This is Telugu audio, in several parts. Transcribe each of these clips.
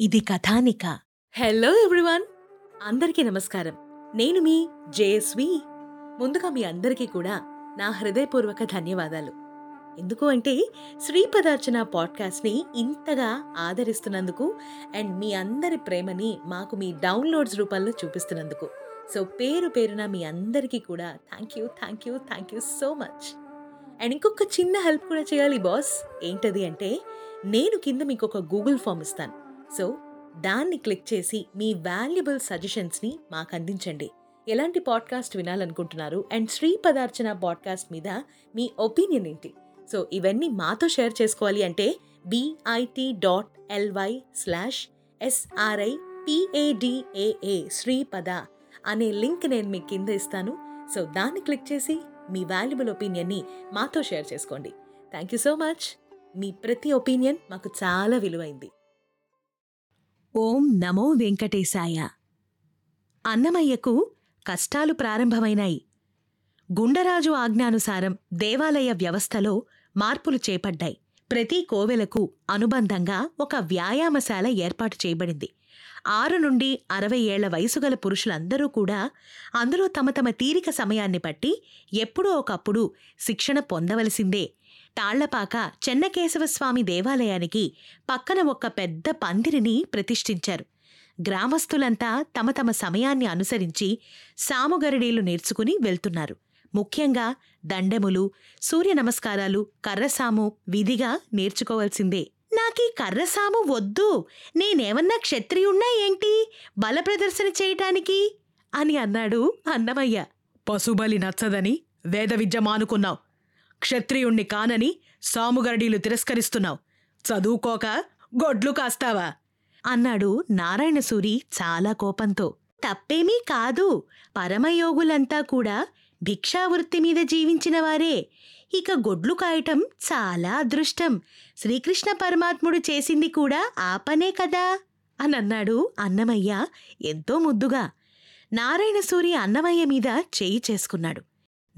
ఇది కథానిక. Hello everyone. అందరికీ నమస్కారం. నేను మీ జేఎస్వి. ముందుగా మీ అందరికీ కూడా నా హృదయపూర్వక ధన్యవాదాలు. ఎందుకు అంటే శ్రీపదార్చన పాడ్కాస్ట్ని ఇంతగా ఆదరిస్తున్నందుకు అండ్ మీ అందరి ప్రేమని మాకు మీ డౌన్లోడ్స్ రూపంలో చూపిస్తున్నందుకు. సో పేరు పేరున మీ అందరికీ కూడా thank you thank you thank you so much. And ఇంకొక చిన్న హెల్ప్ కూడా చేయాలి బాస్. ఏంటది అంటే నేను కింద మీకు ఒక గూగుల్ ఫామ్ ఇస్తాను. సో దాన్ని క్లిక్ చేసి మీ వాల్యుబుల్ సజెషన్స్ని మాకు అందించండి ఎలాంటి పాడ్కాస్ట్ వినాలనుకుంటున్నారు అండ్ శ్రీ పదార్చన పాడ్కాస్ట్ మీద మీ ఒపీనియన్ ఏంటి? సో ఇవన్నీ మాతో షేర్ చేసుకోవాలి అంటే BIT dot LY slash SRI PADAA Sripada అనే లింక్ నేను మీకు కింద ఇస్తాను. సో దాన్ని క్లిక్ చేసి మీ వాల్యుబుల్ ఒపీనియన్ని మాతో షేర్ చేసుకోండి. థ్యాంక్ యూ సో మచ్ మీ ప్రతి ఒపీనియన్ మాకు చాలా విలువైంది. ఓం నమో వెంకటేశాయ. అన్నమయ్యకు కష్టాలు ప్రారంభమైనాయి. గుండరాజు ఆజ్ఞానుసారం దేవాలయ వ్యవస్థలో మార్పులు చేపడ్డాయి. ప్రతి కోవెలకు అనుబంధంగా ఒక వ్యాయామశాల ఏర్పాటు చేయబడింది. ఆరు నుండి అరవై ఏళ్ళ వయసుగల పురుషులందరూ కూడా అందులో తమ తమ తీరిక సమయాన్ని బట్టి ఎప్పుడో ఒకప్పుడు శిక్షణ పొందవలసిందే తాళ్ళపాక చెన్నకేశవస్వామి దేవాలయానికి పక్కన ఒక పెద్ద పందిరిని ప్రతిష్ఠించారు. గ్రామస్తులంతా తమ తమ సమయాన్ని అనుసరించి సాముగరిడీలు నేర్చుకుని వెళ్తున్నారు. ముఖ్యంగా దండెములు సూర్య నమస్కారాలు కర్రసాము విధిగా నేర్చుకోవాల్సిందే. నాకీ కర్రసాము వద్దు. నేనేమన్నా క్షత్రియున్నా ఏంటి? బల ప్రదర్శన చేయటానికి? అని అన్నాడు అన్నమయ్య. పశుబలి నచ్చదని వేద విద్య మానుకున్నావు. క్షత్రియుణ్ణి కానని సాముగరడీలు తిరస్కరిస్తున్నావు. చదువుకోక గొడ్లు కాస్తావా? అన్నాడు నారాయణసూరి చాలా కోపంతో. తప్పేమీ కాదు. పరమయోగులంతా కూడా భిక్షావృత్తి మీద జీవించిన వారే. ఇక గొడ్లు కాయటం చాలా అదృష్టం. శ్రీకృష్ణ పరమాత్ముడు చేసింది కూడా ఆ పనే కదా? అనన్నాడు అన్నమయ్య ఎంతో ముద్దుగా. నారాయణసూరి అన్నమయ్య మీద చేయి చేసుకున్నాడు.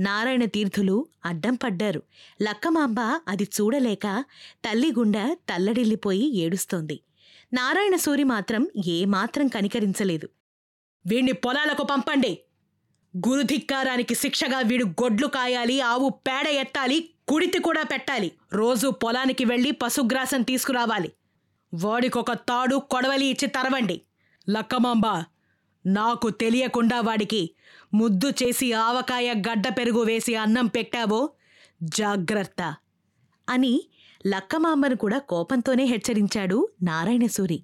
నారాయణ తీర్థులు అడ్డం పడ్డారు. లక్కమాంబ అది చూడలేక తల్లి గుండె తల్లడిల్లిపోయి ఏడుస్తోంది. నారాయణ సూరి మాత్రం ఏమాత్రం కనికరించలేదు. వీణ్ణి పొలాలకు పంపండి. గురుధిక్కారానికి శిక్షగా వీడు గొడ్లు కాయాలి ఆవు పేడ ఎత్తాలి కుడితి కూడా పెట్టాలి. రోజు పొలానికి వెళ్ళి పశుగ్రాసం తీసుకురావాలి. వాడికొక తాడు కొడవలి ఇచ్చి తరవండి. లక్కమాంబ నాకు తెలియకుండా వాడికి ముద్దు చేసి ఆవకాయ గడ్డ పెరుగు వేసి అన్నం పెట్టావో? జాగ్రత్త! అని లక్కమామ్మను కూడా కోపంతోనే హెచ్చరించాడు నారాయణసూరి.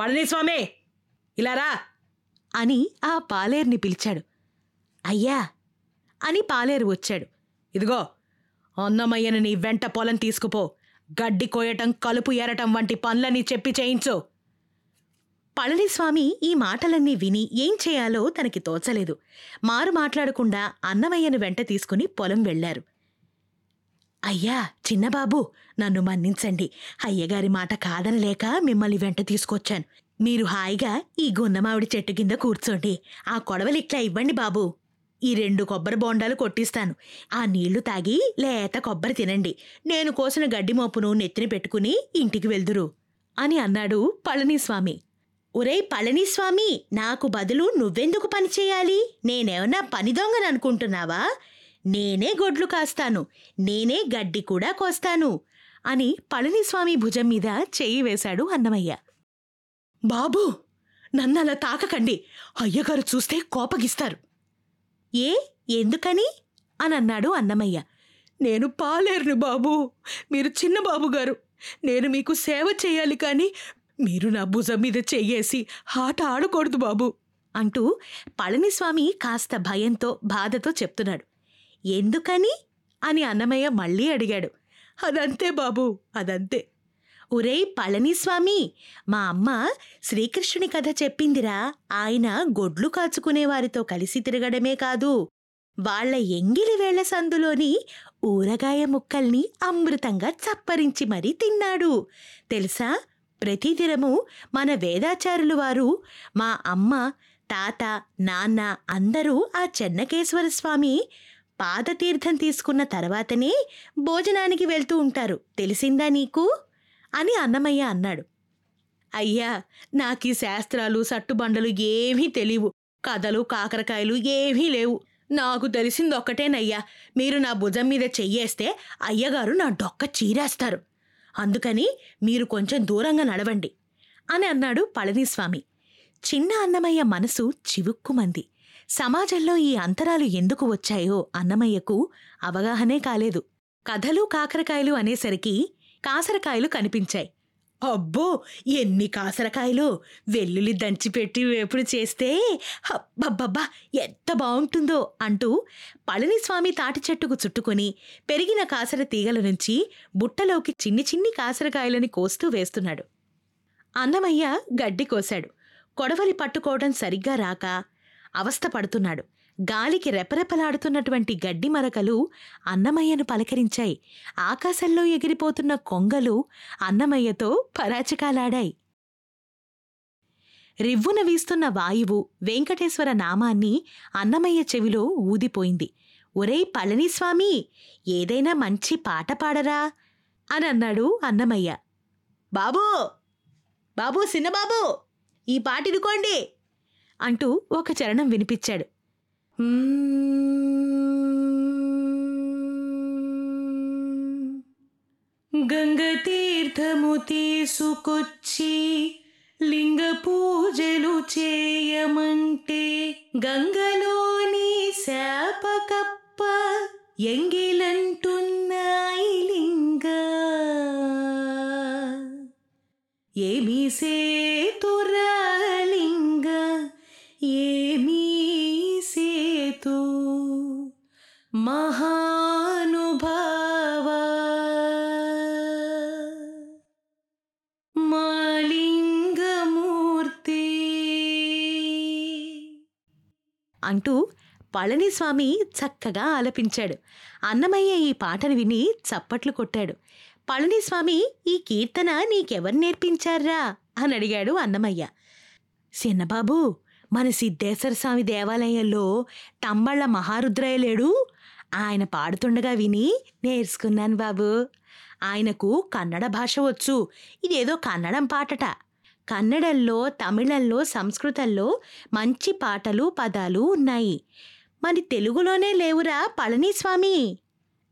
పళనిస్వామి ఇలారా అని ఆ పాలేరుని పిలిచాడు. అయ్యా! అని పాలేరు వచ్చాడు. ఇదిగో అన్నమయ్యని నీ వెంట పొలం తీసుకుపో. గడ్డి కోయటం కలుపు ఏరటం వంటి పనులని చెప్పి చేయించు. పళనిస్వామి ఈ మాటలన్నీ విని ఏం చేయాలో తనకి తోచలేదు. మారు మాట్లాడకుండా అన్నమయ్యను వెంట తీసుకుని పొలం వెళ్ళారు అయ్యా చిన్నబాబు నన్ను మన్నించండి. అయ్యగారి మాట కాదనలేక మిమ్మల్ని వెంట తీసుకొచ్చాను. మీరు హాయిగా ఈ గున్నమావిడి చెట్టు కింద కూర్చోండి. ఆ కొడవలిట్లా ఇవ్వండి బాబు. ఈ రెండు కొబ్బరి బోండాలు కొట్టిస్తాను. ఆ నీళ్ళు తాగి లేత కొబ్బరి తినండి. నేను కోసిన గడ్డి మోపును నెత్తిన పెట్టుకుని ఇంటికి వెళ్దురు అని అన్నాడు పళనిస్వామి. ఒరేయ్ పళనిస్వామి నాకు బదులు నువ్వెందుకు పని చేయాలి? నేనేమన్నా పని దొంగననుకుంటున్నావా నేనే గొడ్లు కాస్తాను నేనే గడ్డి కూడా కోస్తాను అని పళనిస్వామి భుజం మీద చెయ్యి వేశాడు అన్నమయ్య. బాబు నన్నలా తాకకండి. అయ్యగారు చూస్తే కోపగిస్తారు. ఏ? ఎందుకని? అన్నాడు అన్నమయ్య. నేను పాలేరును బాబు మీరు చిన్న బాబుగారు నేను మీకు సేవ చేయాలి కానీ మీరు నా భుజం మీద చెయ్యేసి ఆట ఆడకూడదు బాబు. అంటూ పళనిస్వామి కాస్త భయంతో బాధతో చెప్తున్నాడు. ఎందుకని? అని అన్నమయ్య మళ్ళీ అడిగాడు. అదంతే బాబు అదంతే. ఒరేయ్ పళనిస్వామి మా అమ్మ శ్రీకృష్ణుని కథ చెప్పిందిరా. ఆయన గొడ్లు కాచుకునే వారితో కలిసి తిరగడమే కాదు వాళ్ళ ఎంగిలి వేళ్ళ సందులోని ఊరగాయ ముక్కల్ని అమృతంగా చప్పరించి మరీ తిన్నాడు. తెలుసా? ప్రతిదినము మన వేదాచారులు వారు మా అమ్మ తాత నాన్న అందరూ ఆ చెన్నకేశ్వర స్వామి పాదతీర్థం తీసుకున్న తర్వాతనే భోజనానికి వెళ్తూ ఉంటారు. తెలిసిందా నీకు? అని అన్నమయ్య అన్నాడు. అయ్యా నాకీ శాస్త్రాలు సట్టుబండలు ఏమీ తెలియవు. కథలు కాకరకాయలు ఏమీ లేవు. నాకు తెలిసింది ఒక్కటేనయ్యా మీరు నా భుజం మీద చెయ్యేస్తే అయ్యగారు నా డొక్క చీరేస్తారు. అందుకని మీరు కొంచెం దూరంగా నడవండి అని అన్నాడు పళనిస్వామి. చిన్న అన్నమయ్య మనసు చివుక్కుమంది. సమాజంలో ఈ అంతరాలు ఎందుకు వచ్చాయో అన్నమయ్యకు అవగాహనే కాలేదు. కథలు కాకరకాయలు అనేసరికి కాసరకాయలు కనిపించాయి. అబ్బో ఎన్ని కాసరకాయలు. వెల్లుల్లి దంచిపెట్టి వేపుడు చేస్తే అబ్బబ్బబ్బా ఎంత బాగుంటుందో అంటూ పళనిస్వామి తాటి చెట్టుకు చుట్టుకొని పెరిగిన కాసర తీగల నుంచి బుట్టలోకి చిన్ని చిన్ని కాసరకాయలని కోస్తూ వేస్తున్నాడు. అన్నమయ్య గడ్డి కోశాడు. కొడవలి పట్టుకోవడం సరిగ్గా రాక అవస్థ పడుతున్నాడు గాలికి రెపరెపలాడుతున్నటువంటి గడ్డి మరకలు అన్నమయ్యను పలకరించాయి. ఆకాశంలో ఎగిరిపోతున్న కొంగలు అన్నమయ్యతో పరాచకాలాడాయి. రివ్వున వీస్తున్న వాయువు వెంకటేశ్వర నామాన్ని అన్నమయ్య చెవిలో ఊదిపోయింది. ఒరేయ్ పళనిస్వామి ఏదైనా మంచి పాట పాడరా అని అన్నాడు అన్నమయ్య. బాబూ బాబూ సిన్నబాబూ ఈ పాటినుకోండి అంటూ ఒక చరణం వినిపించాడు. గంగ తీర్థము తీసుకొచ్చి లింగ పూజలు చేయమంటే గంగలోని శాపకప్ప ఎంగి అంటూ పళనిస్వామి చక్కగా ఆలపించాడు. అన్నమయ్య ఈ పాటను విని చప్పట్లు కొట్టాడు. పళనిస్వామి ఈ కీర్తన నీకెవరు నేర్పించారా? అని అడిగాడు అన్నమయ్య. చిన్నబాబు మన సిద్ధేశ్వర స్వామి దేవాలయంలో తమ్మళ్ళ మహారుద్రయ్య లేడు ఆయన పాడుతుండగా విని నేర్చుకున్నాను బాబు. ఆయనకు కన్నడ భాష వచ్చు. ఇదేదో కన్నడం పాటట. కన్నడంలో తమిళంలో సంస్కృతంలో మంచి పాటలు పదాలు ఉన్నాయి. మరి తెలుగులోనే లేవురా పళనిస్వామి?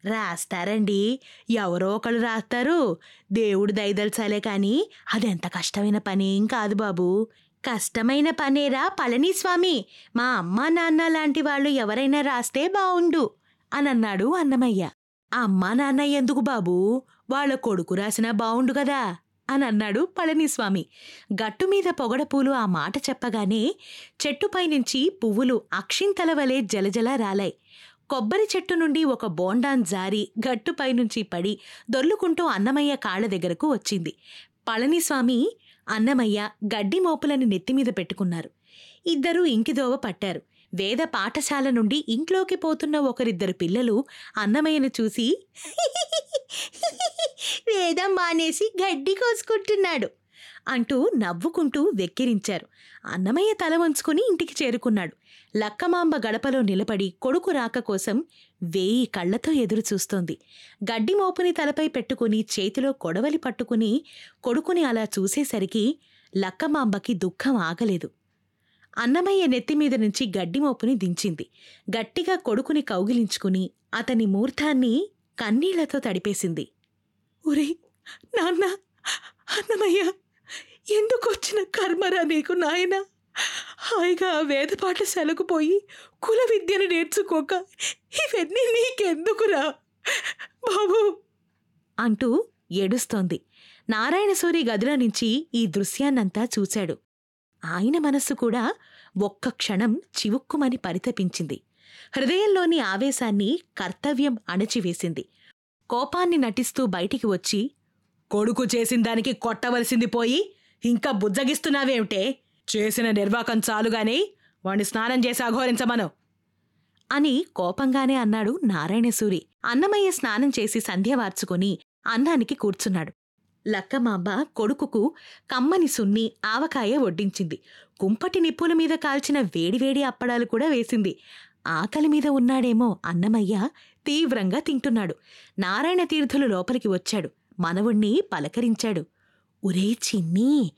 రాస్తారండి. ఎవరో ఒకళ్ళు రాస్తారు. దేవుడు దయదలచాలే కానీ అదెంత కష్టమైన పనేం కాదు బాబు. కష్టమైన పనేరా పళనిస్వామి? మా అమ్మా నాన్న లాంటి వాళ్ళు ఎవరైనా రాస్తే బావుండు అని అన్నాడు అన్నమయ్య. అమ్మా నాన్న ఎందుకు బాబు? వాళ్ళ కొడుకు రాసినా బావుండు కదా. అని అన్నాడు పళనిస్వామి. గట్టు మీద పొగడపూలు ఆ మాట చెప్పగానే చెట్టుపై నుంచి పువ్వులు అక్షింతల వలె జలజల రాలాయి. కొబ్బరి చెట్టు నుండి ఒక బోండాన్ జారి గట్టుపై నుంచి పడి దొర్లుకుంటూ అన్నమయ్య కాళ్ళ దగ్గరకు వచ్చింది. పళనిస్వామి అన్నమయ్య గడ్డి మోపులను నెత్తిమీద పెట్టుకున్నారు. ఇద్దరూ ఇంకిదోవ పట్టారు. వేద పాఠశాల నుండి ఇంట్లోకి పోతున్న ఒకరిద్దరు పిల్లలు అన్నమయ్యను చూసి వేదం మానేసి గడ్డి కోసుకుంటున్నాడు అంటూ నవ్వుకుంటూ వెక్కిరించారు. అన్నమయ్య తల వంచుకుని ఇంటికి చేరుకున్నాడు. లక్కమాంబ గడపలో నిలబడి కొడుకు రాక కోసం వేయి కళ్ళతో ఎదురు చూస్తోంది. గడ్డి మోపుని తలపై పెట్టుకుని చేతిలో కొడవలి పట్టుకుని కొడుకుని అలా చూసేసరికి లక్కమాంబకి దుఃఖం ఆగలేదు. అన్నమయ్య నెత్తిమీద నుంచి గడ్డి మోపుని దించింది. గట్టిగా కొడుకుని కౌగిలించుకుని అతని మూర్ధాన్ని కన్నీళ్ళతో తడిపేసింది. ఒరే నాన్న అన్నమయ్య ఎందుకొచ్చిన కర్మరా నీకు నాయన? హాయిగా వేద పాఠశాలకు పోయి కుల విద్యను నేర్చుకోక ఇవన్నీ నీకెందుకురా? బాబు! అంటూ ఏడుస్తోంది. నారాయణసూరి గదిలో నుంచి ఈ దృశ్యాన్నంతా చూశాడు. ఆయన మనస్సు కూడా ఒక్క క్షణం చివుక్కుమని పరితపించింది. హృదయంలోని ఆవేశాన్ని కర్తవ్యం అణచివేసింది. కోపాన్ని నటిస్తూ బయటికి వచ్చి కొడుకు చేసిన దానికి కొట్టవలసింది పోయి ఇంకా బుజ్జగిస్తున్నావేమిటే? చేసిన నిర్వాకం చాలుగాని వాణ్ణి స్నానం చేసి అఘోరించమను. అని కోపంగానే అన్నాడు నారాయణసూరి. అన్నమయ్య స్నానం చేసి సంధ్య వార్చుకుని అన్నానికి కూర్చున్నాడు. లక్కమాంబ కొడుకుకు కమ్మని సున్ని ఆవకాయ వడ్డించింది. కుంపటి నిప్పుల మీద కాల్చిన వేడివేడి అప్పడాలు కూడా వేసింది. ఆకలి మీద ఉన్నాడేమో అన్నమయ్య తీవ్రంగా తింటున్నాడు. నారాయణ తీర్థులు లోపలికి వచ్చాడు. మనవుణ్ణి పలకరించాడు. ఒరే చిన్ని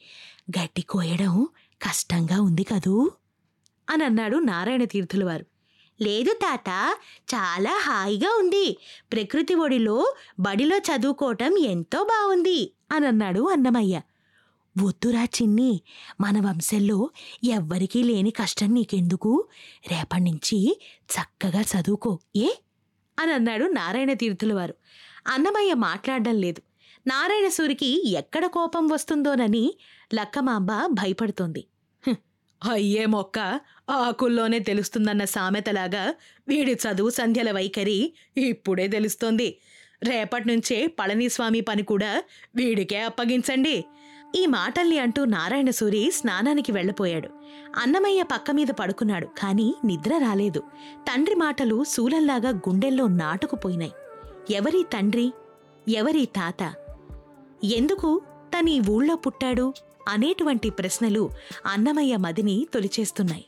గడ్డి కోయడం కష్టంగా ఉంది కదూ అని అన్నాడు నారాయణ తీర్థులవారు లేదు తాత చాలా హాయిగా ఉంది. ప్రకృతి ఒడిలో బడిలో చదువుకోవటం ఎంతో బాగుంది అని అన్నాడు అన్నమయ్య. వద్దురా చిన్ని. మన వంశంలో ఎవ్వరికీ లేని కష్టం నీకెందుకు? రేపటినుంచి చక్కగా చదువుకో ఏ? అని అన్నాడు నారాయణ తీర్థుల వారు. అన్నమయ్య మాట్లాడడం లేదు. నారాయణ సూరికి ఎక్కడ కోపం వస్తుందోనని లక్కమాంబ భయపడుతోంది. అయ్యే మొక్క ఆకుల్లోనే తెలుస్తుందన్న సామెతలాగా వీడి చదువు సంధ్యల వైఖరి ఇప్పుడే తెలుస్తోంది. రేపటి నుంచే పళనిస్వామి పని కూడా వీడికే అప్పగించండి. ఈ మాటల్ని అంటూ నారాయణసూరి స్నానానికి వెళ్ళపోయాడు. అన్నమయ్య పక్క మీద పడుకున్నాడు కాని నిద్ర రాలేదు. తండ్రి మాటలు శూలంలాగా గుండెల్లో నాటుకుపోయినాయి. ఎవరి తండ్రి ఎవరి తాత ఎందుకు తను ఈ ఊళ్ళో పుట్టాడు అనేటువంటి ప్రశ్నలు అన్నమయ్య మదిని తొలిచేస్తున్నాయి.